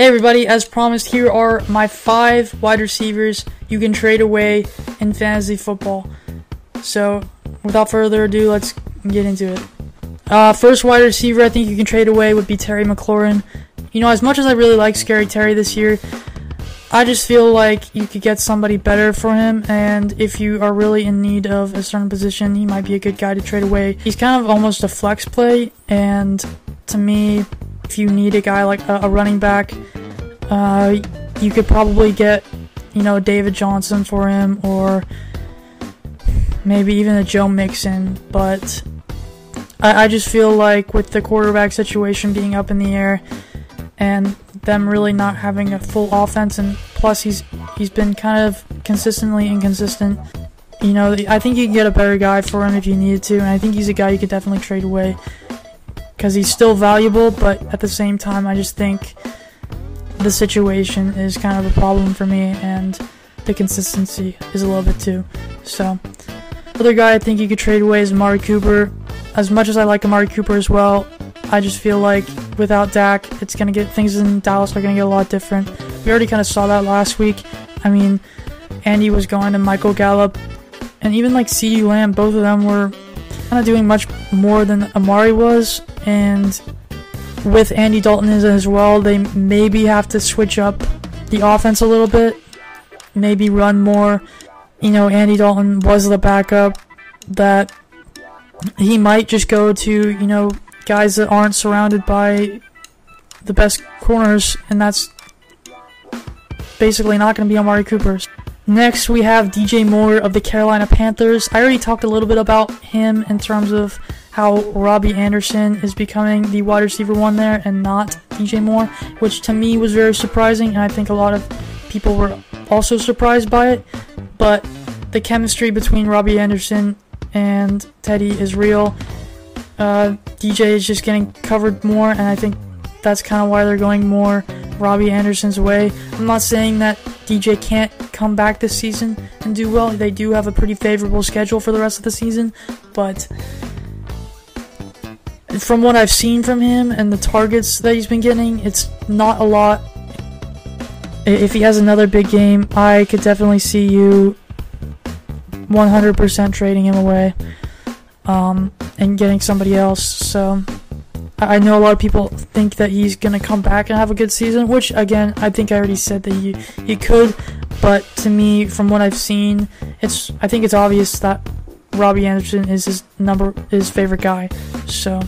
Hey everybody, as promised, here are my five wide receivers you can trade away in fantasy football. So, without further ado, let's get into it. Uh, first wide receiver I think you can trade away would be Terry McLaurin. You know, as much as I really like Scary Terry this year, I just feel like you could get somebody better for him, and if you are really in need of a certain position, he might be a good guy to trade away. He's kind of almost a flex play, and to me, if you need a guy like a, a running back, uh, you could probably get, you know, David Johnson for him, or maybe even a Joe Mixon. But I, I just feel like with the quarterback situation being up in the air, and them really not having a full offense, and plus he's he's been kind of consistently inconsistent. You know, I think you can get a better guy for him if you needed to, and I think he's a guy you could definitely trade away because he's still valuable, but at the same time, I just think the situation is kind of a problem for me, and the consistency is a little bit too. So, other guy I think you could trade away is Amari Cooper. As much as I like Amari Cooper as well, I just feel like without Dak, it's gonna get things in Dallas are gonna get a lot different. We already kind of saw that last week. I mean, Andy was going to Michael Gallup, and even like CeeDee Lamb, both of them were kind of doing much more than Amari was, and with Andy Dalton as well, they maybe have to switch up the offense a little bit, maybe run more. You know, Andy Dalton was the backup that he might just go to, you know, guys that aren't surrounded by the best corners, and that's basically not going to be Amari Cooper's. Next, we have DJ Moore of the Carolina Panthers. I already talked a little bit about him in terms of how Robbie Anderson is becoming the wide receiver one there and not DJ Moore, which to me was very surprising, and I think a lot of people were also surprised by it. But the chemistry between Robbie Anderson and Teddy is real. Uh, DJ is just getting covered more, and I think that's kind of why they're going more Robbie Anderson's way. I'm not saying that DJ can't come back this season and do well. They do have a pretty favorable schedule for the rest of the season, but from what I've seen from him and the targets that he's been getting, it's not a lot. If he has another big game, I could definitely see you 100% trading him away um, and getting somebody else. So I know a lot of people think that he's going to come back and have a good season, which again, I think I already said that he, he could, but to me, from what I've seen, it's I think it's obvious that Robbie Anderson is his number his favorite guy. So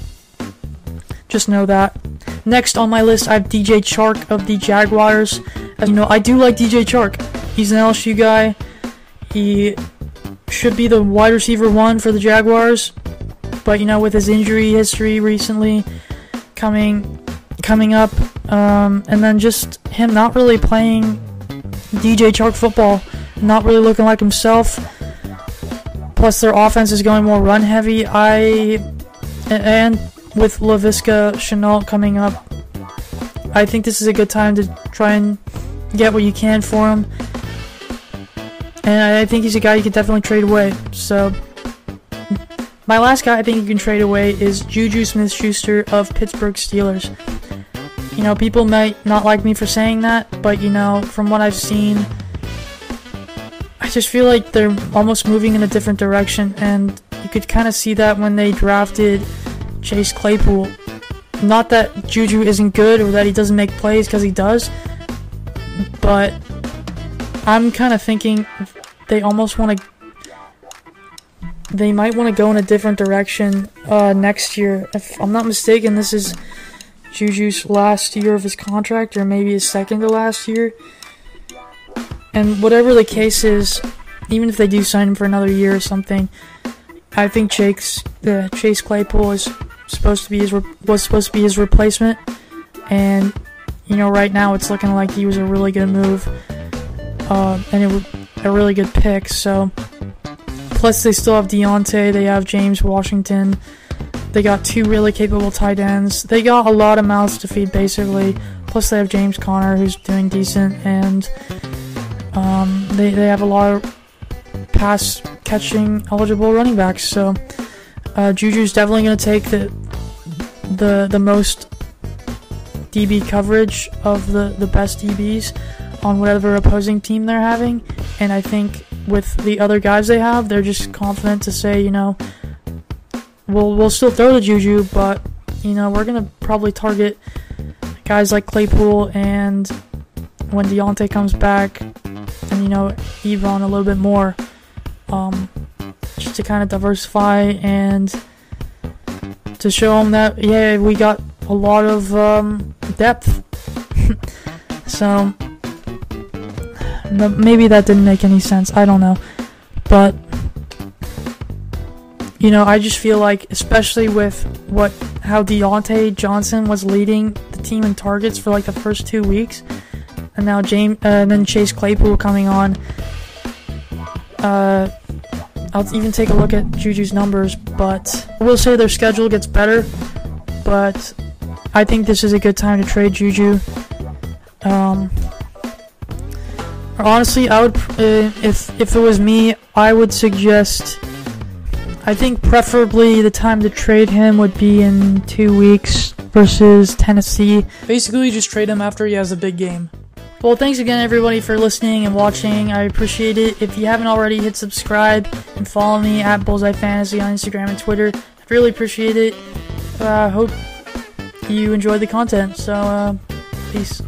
just know that. Next on my list, I have DJ Chark of the Jaguars. As you know, I do like DJ Chark. He's an LSU guy. He should be the wide receiver one for the Jaguars, but you know, with his injury history recently coming coming up, um, and then just him not really playing DJ Chark football, not really looking like himself. Plus, their offense is going more run heavy. I and with Laviska Shenault coming up, I think this is a good time to try and get what you can for him. And I think he's a guy you could definitely trade away. So, my last guy I think you can trade away is Juju Smith Schuster of Pittsburgh Steelers. You know, people might not like me for saying that, but you know, from what I've seen, I just feel like they're almost moving in a different direction, and you could kind of see that when they drafted Chase Claypool. Not that Juju isn't good or that he doesn't make plays because he does, but I'm kind of thinking they almost want to. They might want to go in a different direction uh, next year. If I'm not mistaken, this is Juju's last year of his contract, or maybe his second to last year. And whatever the case is, even if they do sign him for another year or something, I think Chase, uh, Chase Claypool is supposed to be his was supposed to be his replacement, and you know right now it's looking like he was a really good move, uh, and it was a really good pick. So plus they still have Diontae, they have James Washington, they got two really capable tight ends, they got a lot of mouths to feed basically. Plus they have James Conner who's doing decent, and um, they they have a lot of pass catching eligible running backs. So uh, Juju's definitely going to take the the the most DB coverage of the, the best DBs on whatever opposing team they're having. And I think with the other guys they have, they're just confident to say, you know, we'll we'll still throw the Juju, but you know we're gonna probably target guys like Claypool and when Diontae comes back, and you know Ebron a little bit more, um, just to kind of diversify and to show them that yeah we got a lot of um, depth. so maybe that didn't make any sense. I don't know, but you know, I just feel like, especially with what how Diontae Johnson was leading the team in targets for like the first two weeks, and now James uh, and then Chase Claypool coming on. Uh, I'll even take a look at Juju's numbers, but I will say their schedule gets better. But I think this is a good time to trade Juju. Um, honestly, I would uh, if if it was me, I would suggest I think preferably the time to trade him would be in two weeks versus Tennessee. Basically, just trade him after he has a big game. Well, thanks again, everybody, for listening and watching. I appreciate it. If you haven't already, hit subscribe and follow me at Bullseye Fantasy on Instagram and Twitter. I really appreciate it. I uh, hope you enjoyed the content. So, uh, peace.